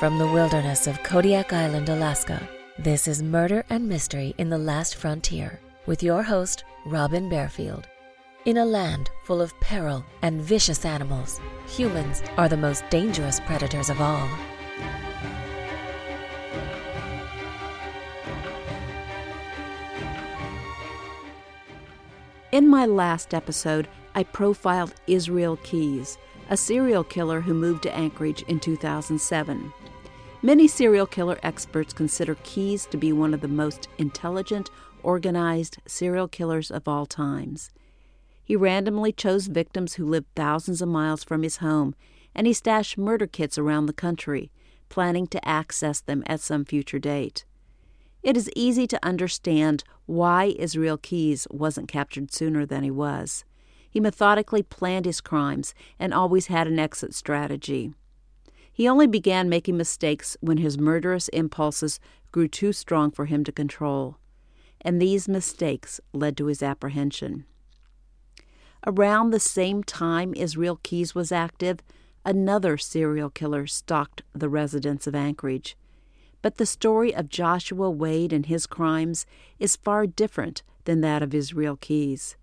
From the wilderness of Kodiak Island, Alaska, this is Murder and Mystery in the Last Frontier with your host, Robin Barefield. In a land full of peril and vicious animals, humans are the most dangerous predators of all. In my last episode, I profiled Israel Keyes, a serial killer who moved to Anchorage in 2007. Many serial killer experts consider Keyes to be one of the most intelligent, organized serial killers of all times. He randomly chose victims who lived thousands of miles from his home, and he stashed murder kits around the country, planning to access them at some future date. It is easy to understand why Israel Keyes wasn't captured sooner than he was. He methodically planned his crimes and always had an exit strategy. He only began making mistakes when his murderous impulses grew too strong for him to control, and these mistakes led to his apprehension. Around the same time Israel Keyes was active, another serial killer stalked the residents of Anchorage. But the story of Joshua Wade and his crimes is far different than that of Israel Keyes.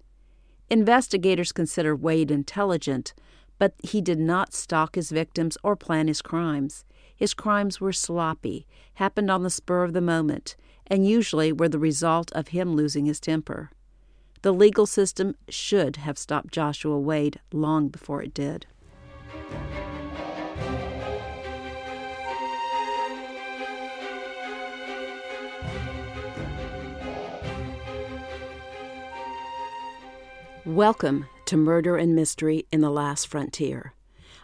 Investigators consider Wade intelligent, but he did not stalk his victims or plan his crimes. His crimes were sloppy, happened on the spur of the moment, and usually were the result of him losing his temper. The legal system should have stopped Joshua Wade long before it did. Welcome to Murder and Mystery in the Last Frontier.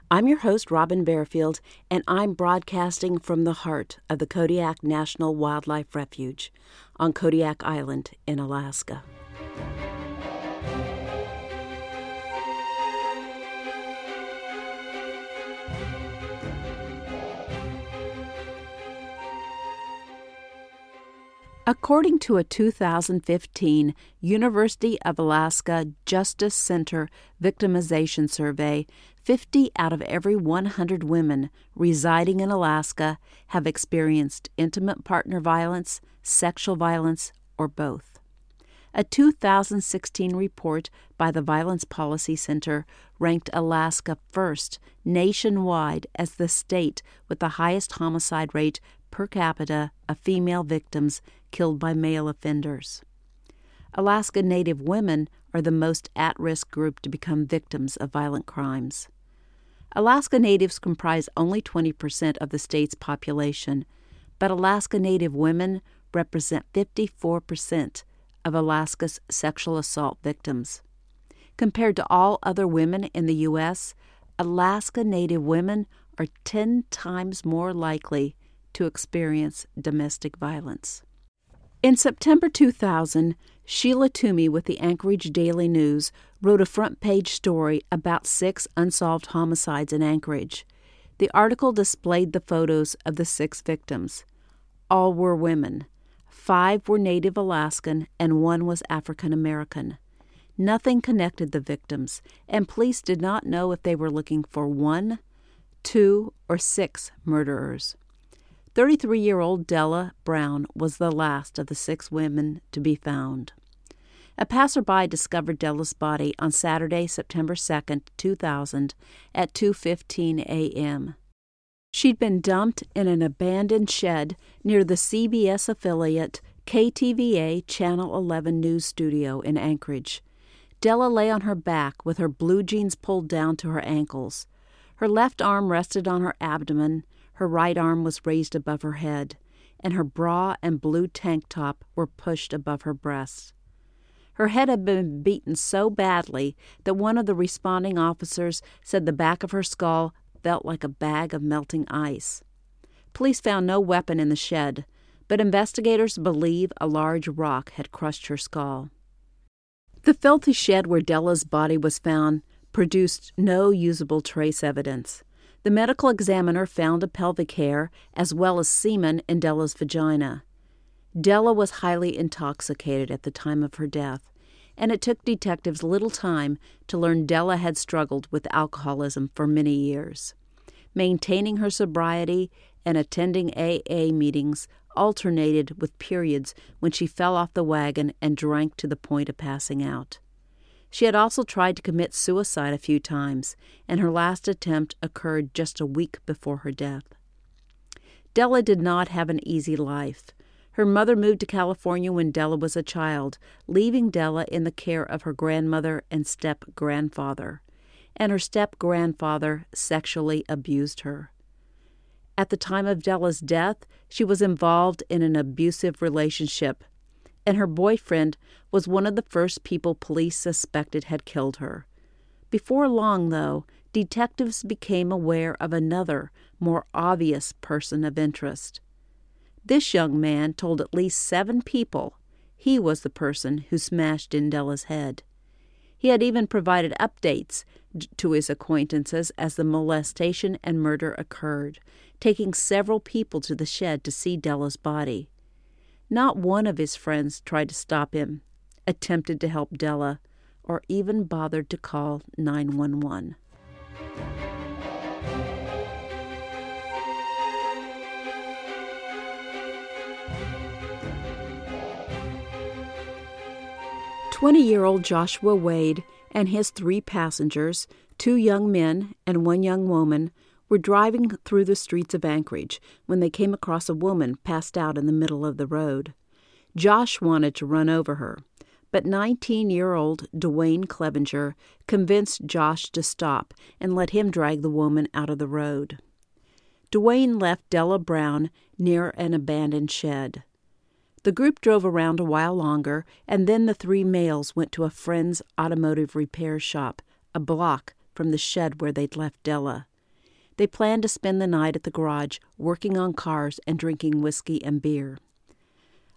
I'm your host, Robin Barefield, and I'm broadcasting from the heart of the Kodiak National Wildlife Refuge on Kodiak Island in Alaska. According to a 2015 University of Alaska Justice Center victimization survey, 50 out of every 100 women residing in Alaska have experienced intimate partner violence, sexual violence, or both. A 2016 report by the Violence Policy Center ranked Alaska first nationwide as the state with the highest homicide rate per capita of female victims killed by male offenders. Alaska Native women are the most at risk group to become victims of violent crimes. Alaska Natives comprise only 20% of the state's population, but Alaska Native women represent 54% of Alaska's sexual assault victims. Compared to all other women in the U.S., Alaska Native women are 10 times more likely to experience domestic violence. In September 2000, Sheila Toomey with the Anchorage Daily News wrote a front page story about six unsolved homicides in Anchorage. The article displayed the photos of the six victims. All were women. Five were Native Alaskan and one was African American. Nothing connected the victims, and police did not know if they were looking for one, two, or six murderers. 33 year old Della Brown was the last of the six women to be found. A passerby discovered Della's body on Saturday, September 2, 2000, at 2:15 a.m. She'd been dumped in an abandoned shed near the CBS affiliate KTVA Channel 11 news studio in Anchorage. Della lay on her back with her blue jeans pulled down to her ankles. Her left arm rested on her abdomen her right arm was raised above her head, and her bra and blue tank top were pushed above her breasts. Her head had been beaten so badly that one of the responding officers said the back of her skull felt like a bag of melting ice. Police found no weapon in the shed, but investigators believe a large rock had crushed her skull. The filthy shed where Della's body was found produced no usable trace evidence. The medical examiner found a pelvic hair as well as semen in Della's vagina. Della was highly intoxicated at the time of her death, and it took detectives little time to learn Della had struggled with alcoholism for many years. Maintaining her sobriety and attending AA meetings alternated with periods when she fell off the wagon and drank to the point of passing out. She had also tried to commit suicide a few times, and her last attempt occurred just a week before her death. Della did not have an easy life. Her mother moved to California when Della was a child, leaving Della in the care of her grandmother and step grandfather, and her step grandfather sexually abused her. At the time of Della's death, she was involved in an abusive relationship, and her boyfriend was one of the first people police suspected had killed her. Before long, though, detectives became aware of another, more obvious person of interest. This young man told at least seven people he was the person who smashed in Della's head. He had even provided updates to his acquaintances as the molestation and murder occurred, taking several people to the shed to see Della's body. Not one of his friends tried to stop him, attempted to help Della, or even bothered to call 911. Twenty year old Joshua Wade and his three passengers, two young men and one young woman, were driving through the streets of Anchorage when they came across a woman passed out in the middle of the road. Josh wanted to run over her, but 19 year old Dwayne Clevenger convinced Josh to stop and let him drag the woman out of the road. Dwayne left Della Brown near an abandoned shed. The group drove around a while longer, and then the three males went to a friend's automotive repair shop, a block from the shed where they'd left Della. They planned to spend the night at the garage, working on cars and drinking whiskey and beer.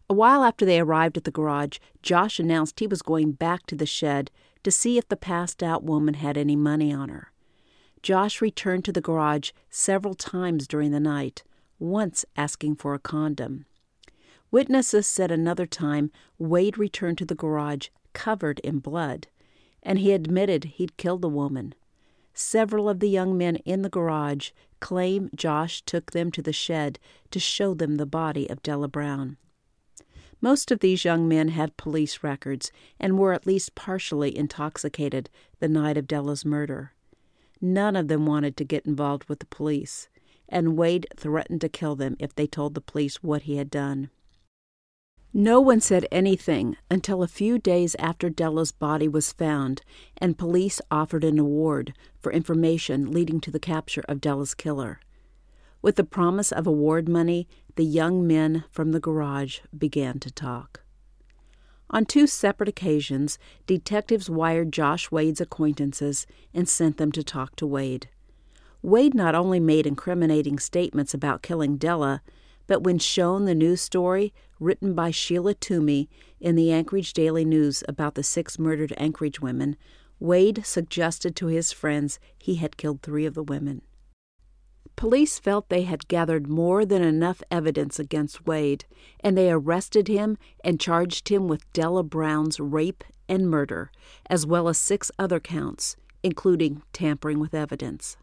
A while after they arrived at the garage, Josh announced he was going back to the shed to see if the passed out woman had any money on her. Josh returned to the garage several times during the night, once asking for a condom. Witnesses said another time Wade returned to the garage covered in blood, and he admitted he'd killed the woman. Several of the young men in the garage claim Josh took them to the shed to show them the body of Della Brown. Most of these young men had police records and were at least partially intoxicated the night of Della's murder. None of them wanted to get involved with the police, and Wade threatened to kill them if they told the police what he had done. No one said anything until a few days after Della's body was found, and police offered an award for information leading to the capture of Della's killer. With the promise of award money, the young men from the garage began to talk. On two separate occasions, detectives wired Josh Wade's acquaintances and sent them to talk to Wade. Wade not only made incriminating statements about killing Della, but when shown the news story written by Sheila Toomey in the Anchorage Daily News about the six murdered Anchorage women, Wade suggested to his friends he had killed three of the women. Police felt they had gathered more than enough evidence against Wade, and they arrested him and charged him with Della Brown's rape and murder, as well as six other counts, including tampering with evidence.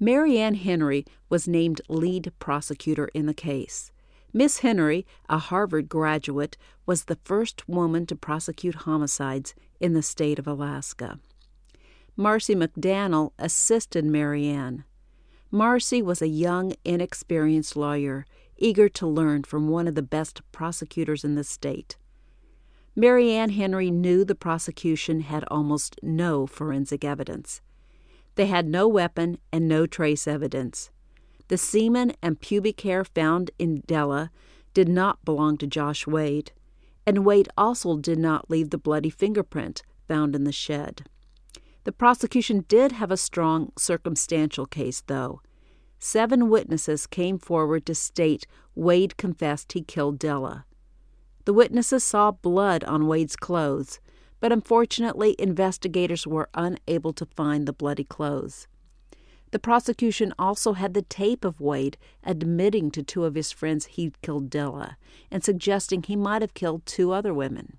Marianne Henry was named lead prosecutor in the case. Miss Henry, a Harvard graduate, was the first woman to prosecute homicides in the state of Alaska. Marcy McDaniel assisted Marianne. Marcy was a young, inexperienced lawyer, eager to learn from one of the best prosecutors in the state. Marianne Henry knew the prosecution had almost no forensic evidence. They had no weapon and no trace evidence. The semen and pubic hair found in Della did not belong to Josh Wade, and Wade also did not leave the bloody fingerprint found in the shed. The prosecution did have a strong circumstantial case, though. Seven witnesses came forward to state Wade confessed he killed Della. The witnesses saw blood on Wade's clothes, but unfortunately, investigators were unable to find the bloody clothes. The prosecution also had the tape of Wade admitting to two of his friends he'd killed Della and suggesting he might have killed two other women.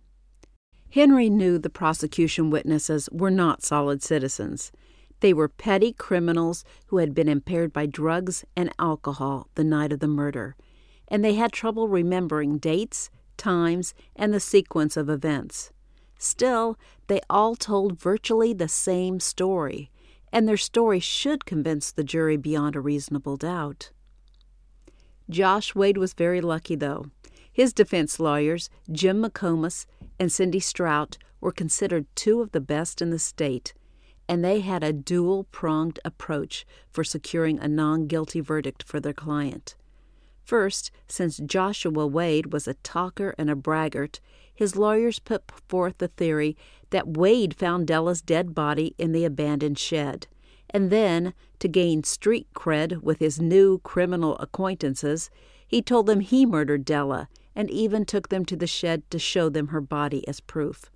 Henry knew the prosecution witnesses were not solid citizens. They were petty criminals who had been impaired by drugs and alcohol the night of the murder, and they had trouble remembering dates, times, and the sequence of events. Still, they all told virtually the same story, and their story should convince the jury beyond a reasonable doubt. Josh Wade was very lucky, though. His defense lawyers, Jim McComas and Cindy Strout, were considered two of the best in the state, and they had a dual pronged approach for securing a non guilty verdict for their client. First, since Joshua Wade was a talker and a braggart, his lawyers put forth the theory that Wade found Della's dead body in the abandoned shed. And then, to gain street cred with his new criminal acquaintances, he told them he murdered Della and even took them to the shed to show them her body as proof.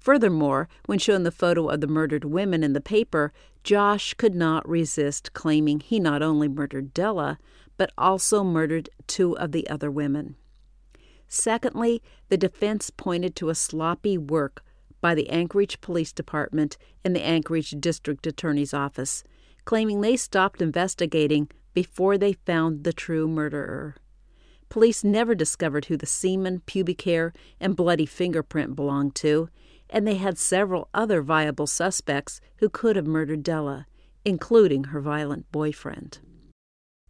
Furthermore, when shown the photo of the murdered women in the paper, Josh could not resist claiming he not only murdered Della, but also murdered two of the other women. Secondly, the defense pointed to a sloppy work by the Anchorage Police Department and the Anchorage District Attorney's Office, claiming they stopped investigating before they found the true murderer. Police never discovered who the semen, pubic hair, and bloody fingerprint belonged to, and they had several other viable suspects who could have murdered Della, including her violent boyfriend.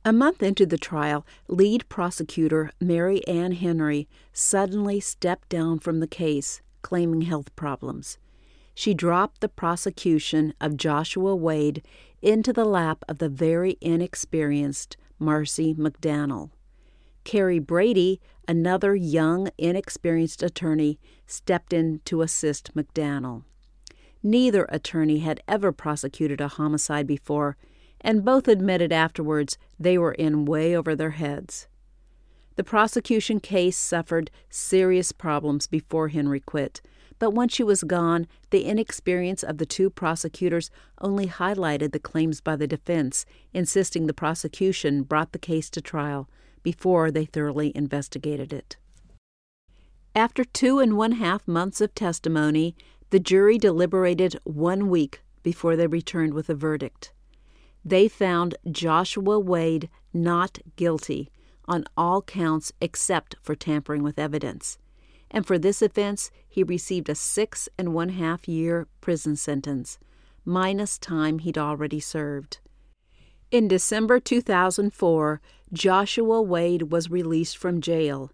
A month into the trial, lead prosecutor Mary Ann Henry suddenly stepped down from the case, claiming health problems. She dropped the prosecution of Joshua Wade into the lap of the very inexperienced Marcy McDaniel. Carrie Brady, another young, inexperienced attorney, stepped in to assist McDaniel. Neither attorney had ever prosecuted a homicide before, and both admitted afterwards they were in way over their heads. The prosecution case suffered serious problems before Henry quit, but once she was gone, the inexperience of the two prosecutors only highlighted the claims by the defense, insisting the prosecution brought the case to trial before they thoroughly investigated it. After two and one half months of testimony, the jury deliberated one week before they returned with a verdict they found Joshua Wade not guilty on all counts except for tampering with evidence. And for this offense, he received a six and one half year prison sentence, minus time he'd already served. In December 2004, Joshua Wade was released from jail,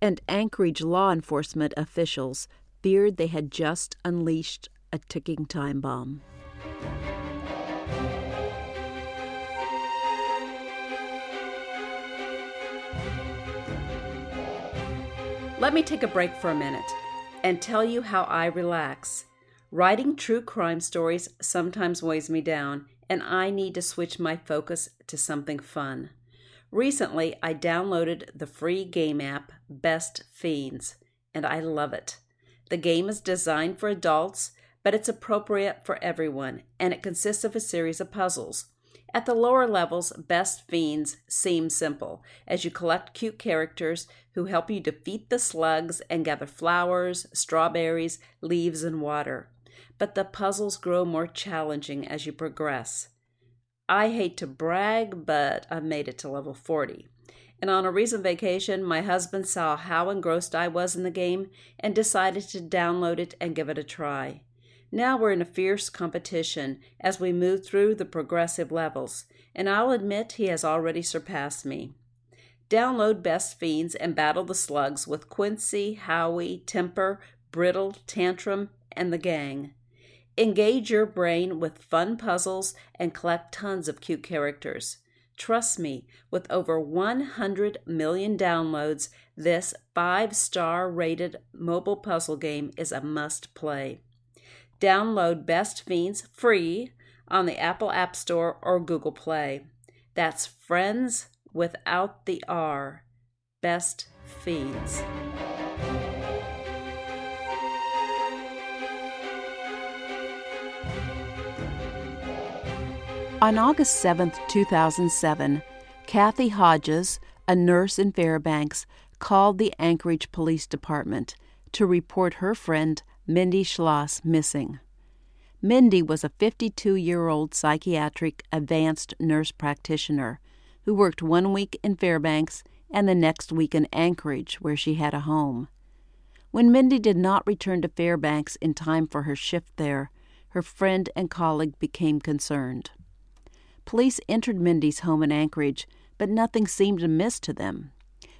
and Anchorage law enforcement officials feared they had just unleashed a ticking time bomb. Let me take a break for a minute and tell you how I relax. Writing true crime stories sometimes weighs me down, and I need to switch my focus to something fun. Recently, I downloaded the free game app Best Fiends, and I love it. The game is designed for adults, but it's appropriate for everyone, and it consists of a series of puzzles. At the lower levels, Best Fiends seem simple, as you collect cute characters who help you defeat the slugs and gather flowers, strawberries, leaves, and water. But the puzzles grow more challenging as you progress. I hate to brag, but I've made it to level 40. And on a recent vacation, my husband saw how engrossed I was in the game and decided to download it and give it a try. Now we're in a fierce competition as we move through the progressive levels, and I'll admit he has already surpassed me. Download Best Fiends and battle the slugs with Quincy, Howie, Temper, Brittle, Tantrum, and the gang. Engage your brain with fun puzzles and collect tons of cute characters. Trust me, with over 100 million downloads, this five star rated mobile puzzle game is a must play. Download Best Fiends free on the Apple App Store or Google Play. That's Friends without the R. Best Fiends. On August 7, 2007, Kathy Hodges, a nurse in Fairbanks, called the Anchorage Police Department to report her friend Mindy Schloss missing. Mindy was a 52 year old psychiatric advanced nurse practitioner who worked one week in Fairbanks and the next week in Anchorage, where she had a home. When Mindy did not return to Fairbanks in time for her shift there, her friend and colleague became concerned. Police entered Mindy's home in Anchorage, but nothing seemed amiss to them.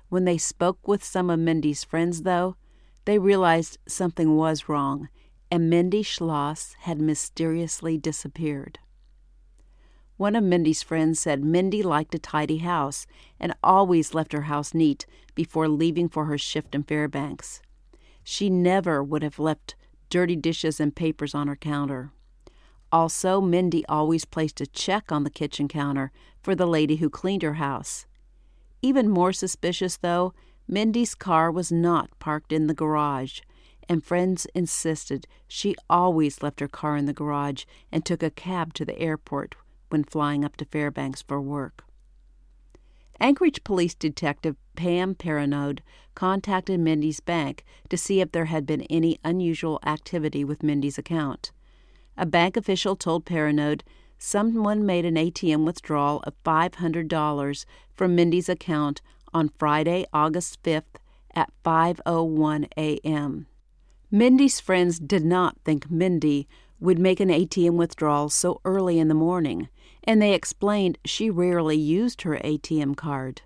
When they spoke with some of Mindy's friends, though, they realized something was wrong, and Mindy Schloss had mysteriously disappeared. One of Mindy's friends said Mindy liked a tidy house and always left her house neat before leaving for her shift in Fairbanks. She never would have left dirty dishes and papers on her counter. Also, Mindy always placed a check on the kitchen counter for the lady who cleaned her house. Even more suspicious, though, Mindy's car was not parked in the garage, and friends insisted she always left her car in the garage and took a cab to the airport when flying up to Fairbanks for work. Anchorage Police Detective Pam Paranode contacted Mindy's bank to see if there had been any unusual activity with Mindy's account. A bank official told Paranode someone made an ATM withdrawal of $500 from Mindy's account on Friday, August 5th at 5:01 a.m. Mindy's friends did not think Mindy would make an ATM withdrawal so early in the morning and they explained she rarely used her ATM card.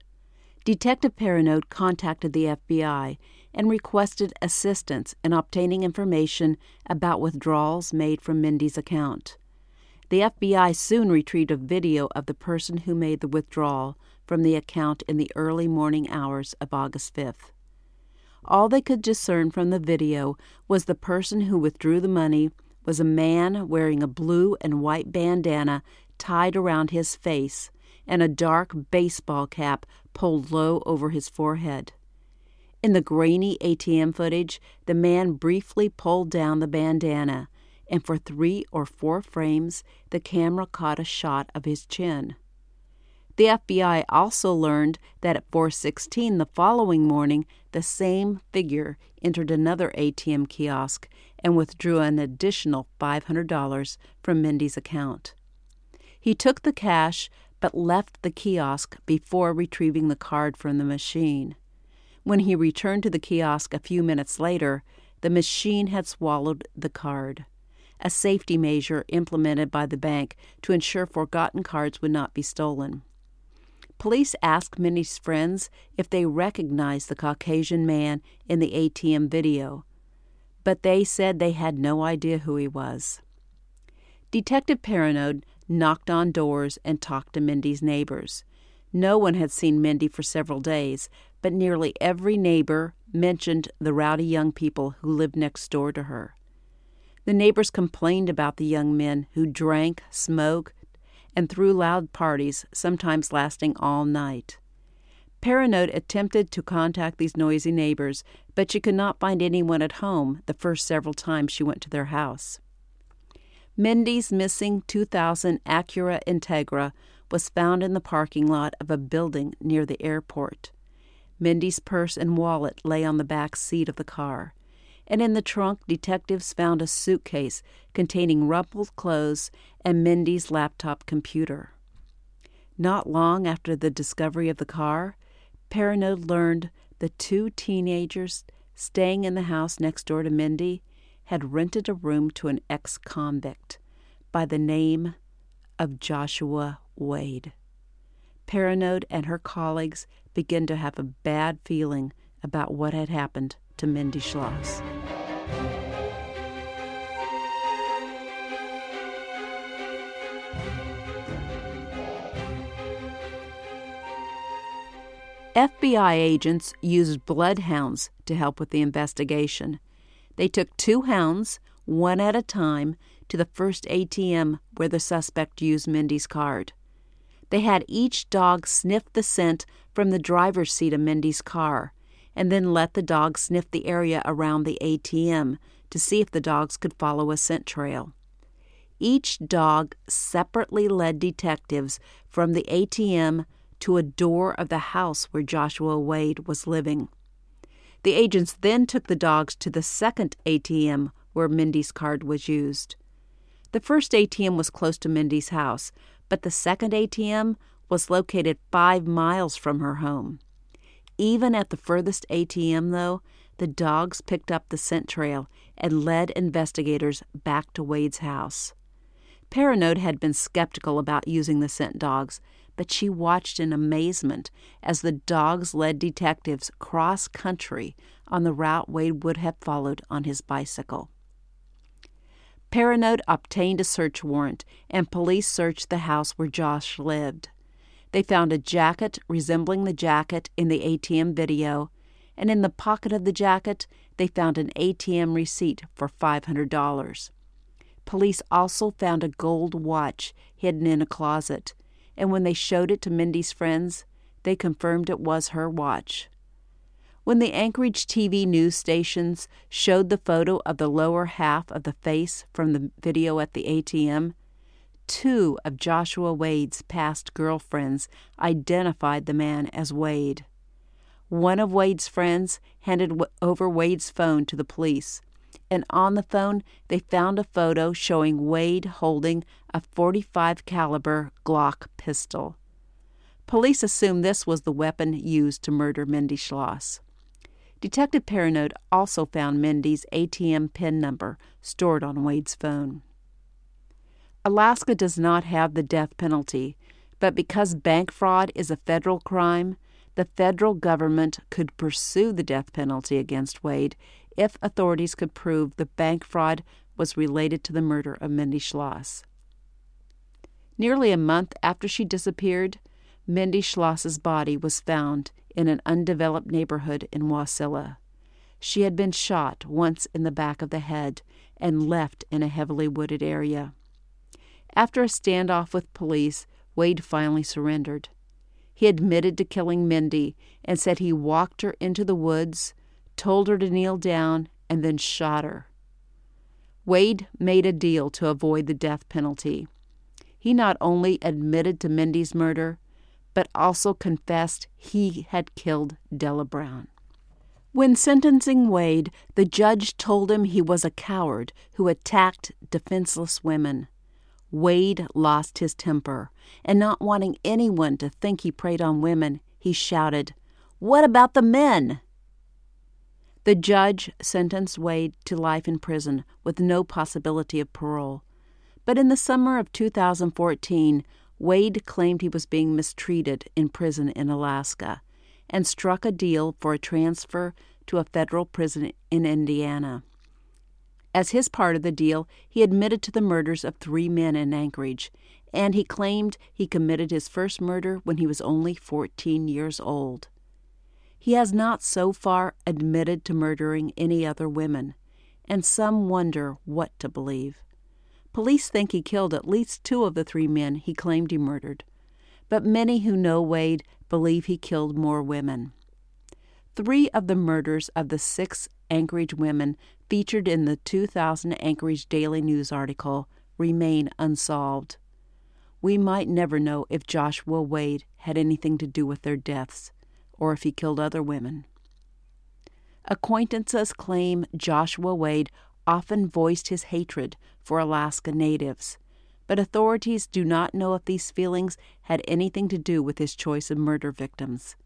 Detective Paranode contacted the FBI and requested assistance in obtaining information about withdrawals made from Mindy's account. The FBI soon retrieved a video of the person who made the withdrawal from the account in the early morning hours of August 5th. All they could discern from the video was the person who withdrew the money was a man wearing a blue and white bandana tied around his face and a dark baseball cap pulled low over his forehead. In the grainy ATM footage, the man briefly pulled down the bandana, and for three or four frames, the camera caught a shot of his chin. The FBI also learned that at 4:16 the following morning, the same figure entered another ATM kiosk and withdrew an additional $500 from Mindy's account. He took the cash but left the kiosk before retrieving the card from the machine. When he returned to the kiosk a few minutes later, the machine had swallowed the card, a safety measure implemented by the bank to ensure forgotten cards would not be stolen. Police asked Mindy's friends if they recognized the Caucasian man in the ATM video, but they said they had no idea who he was. Detective Paranode knocked on doors, and talked to Mindy's neighbors. No one had seen Mindy for several days, but nearly every neighbor mentioned the rowdy young people who lived next door to her. The neighbors complained about the young men who drank, smoked, and threw loud parties, sometimes lasting all night. Paranode attempted to contact these noisy neighbors, but she could not find anyone at home the first several times she went to their house. Mindy's missing 2000 Acura Integra was found in the parking lot of a building near the airport. Mindy's purse and wallet lay on the back seat of the car, and in the trunk, detectives found a suitcase containing rumpled clothes and Mindy's laptop computer. Not long after the discovery of the car, Paranode learned the two teenagers staying in the house next door to Mindy had rented a room to an ex convict by the name of Joshua Wade. Paranode and her colleagues began to have a bad feeling about what had happened to Mindy Schloss. FBI agents used bloodhounds to help with the investigation. They took two hounds, one at a time, to the first ATM where the suspect used Mindy's card. They had each dog sniff the scent from the driver's seat of Mindy's car, and then let the dog sniff the area around the ATM to see if the dogs could follow a scent trail. Each dog separately led detectives from the ATM to a door of the house where Joshua Wade was living. The agents then took the dogs to the second ATM where Mindy's card was used. The first ATM was close to Mindy's house, but the second ATM was located five miles from her home. Even at the furthest ATM, though, the dogs picked up the scent trail and led investigators back to Wade's house. Paranode had been skeptical about using the scent dogs, but she watched in amazement as the dogs led detectives cross country on the route Wade would have followed on his bicycle. Paranode obtained a search warrant, and police searched the house where Josh lived. They found a jacket resembling the jacket in the ATM video, and in the pocket of the jacket, they found an ATM receipt for $500. Police also found a gold watch hidden in a closet and when they showed it to Mindy's friends, they confirmed it was her watch. When the Anchorage TV news stations showed the photo of the lower half of the face from the video at the ATM, two of Joshua Wade's past girlfriends identified the man as Wade. One of Wade's friends handed over Wade's phone to the police, and on the phone they found a photo showing Wade holding a 45 caliber Glock pistol. Police assume this was the weapon used to murder Mindy Schloss. Detective Paranode also found Mindy's ATM PIN number stored on Wade's phone. Alaska does not have the death penalty, but because bank fraud is a federal crime, the federal government could pursue the death penalty against Wade if authorities could prove the bank fraud was related to the murder of Mindy Schloss. Nearly a month after she disappeared, Mindy Schloss's body was found in an undeveloped neighborhood in Wasilla. She had been shot once in the back of the head and left in a heavily wooded area. After a standoff with police, Wade finally surrendered. He admitted to killing Mindy and said he walked her into the woods, told her to kneel down, and then shot her. Wade made a deal to avoid the death penalty. He not only admitted to Mindy's murder, but also confessed he had killed Della Brown. When sentencing Wade, the judge told him he was a coward who attacked defenseless women. Wade lost his temper, and not wanting anyone to think he preyed on women, he shouted, What about the men? The judge sentenced Wade to life in prison with no possibility of parole. But in the summer of 2014, Wade claimed he was being mistreated in prison in Alaska and struck a deal for a transfer to a federal prison in Indiana. As his part of the deal, he admitted to the murders of three men in Anchorage, and he claimed he committed his first murder when he was only 14 years old. He has not so far admitted to murdering any other women, and some wonder what to believe. Police think he killed at least two of the three men he claimed he murdered, but many who know Wade believe he killed more women. Three of the murders of the six Anchorage women featured in the 2000 Anchorage Daily News article remain unsolved. We might never know if Joshua Wade had anything to do with their deaths or if he killed other women. Acquaintances claim Joshua Wade often voiced his hatred for Alaska Natives, but authorities do not know if these feelings had anything to do with his choice of murder victims.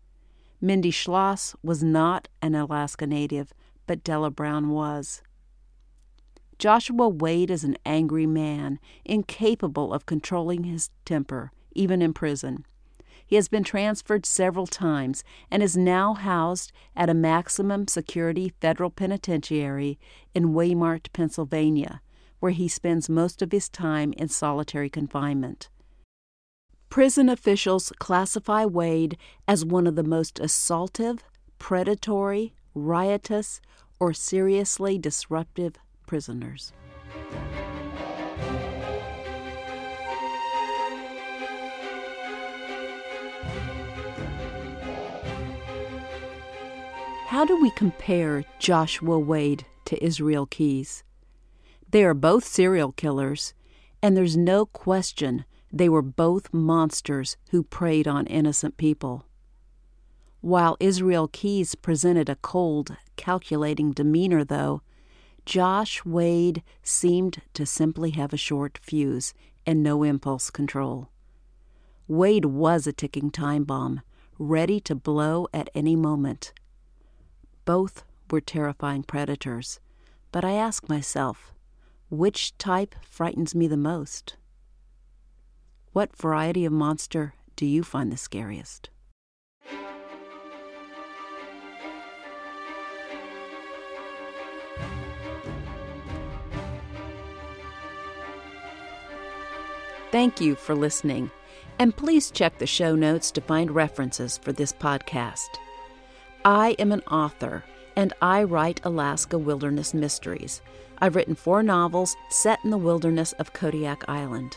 Mindy Schloss was not an Alaska Native, but Della Brown was. Joshua Wade is an angry man, incapable of controlling his temper, even in prison. He has been transferred several times and is now housed at a maximum security federal penitentiary in Waymart, Pennsylvania, where he spends most of his time in solitary confinement. Prison officials classify Wade as one of the most assaultive, predatory, riotous, or seriously disruptive prisoners. How do we compare Joshua Wade to Israel Keyes? They are both serial killers, and there's no question they were both monsters who preyed on innocent people. While Israel Keyes presented a cold, calculating demeanor, though, Josh Wade seemed to simply have a short fuse and no impulse control. Wade was a ticking time bomb, ready to blow at any moment. Both were terrifying predators, but I ask myself, which type frightens me the most? What variety of monster do you find the scariest? Thank you for listening, and please check the show notes to find references for this podcast. I am an author, and I write Alaska wilderness mysteries. I've written four novels set in the wilderness of Kodiak Island.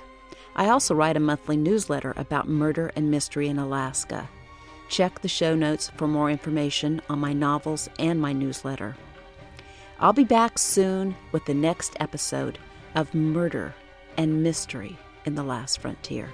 I also write a monthly newsletter about murder and mystery in Alaska. Check the show notes for more information on my novels and my newsletter. I'll be back soon with the next episode of Murder and Mystery in the Last Frontier.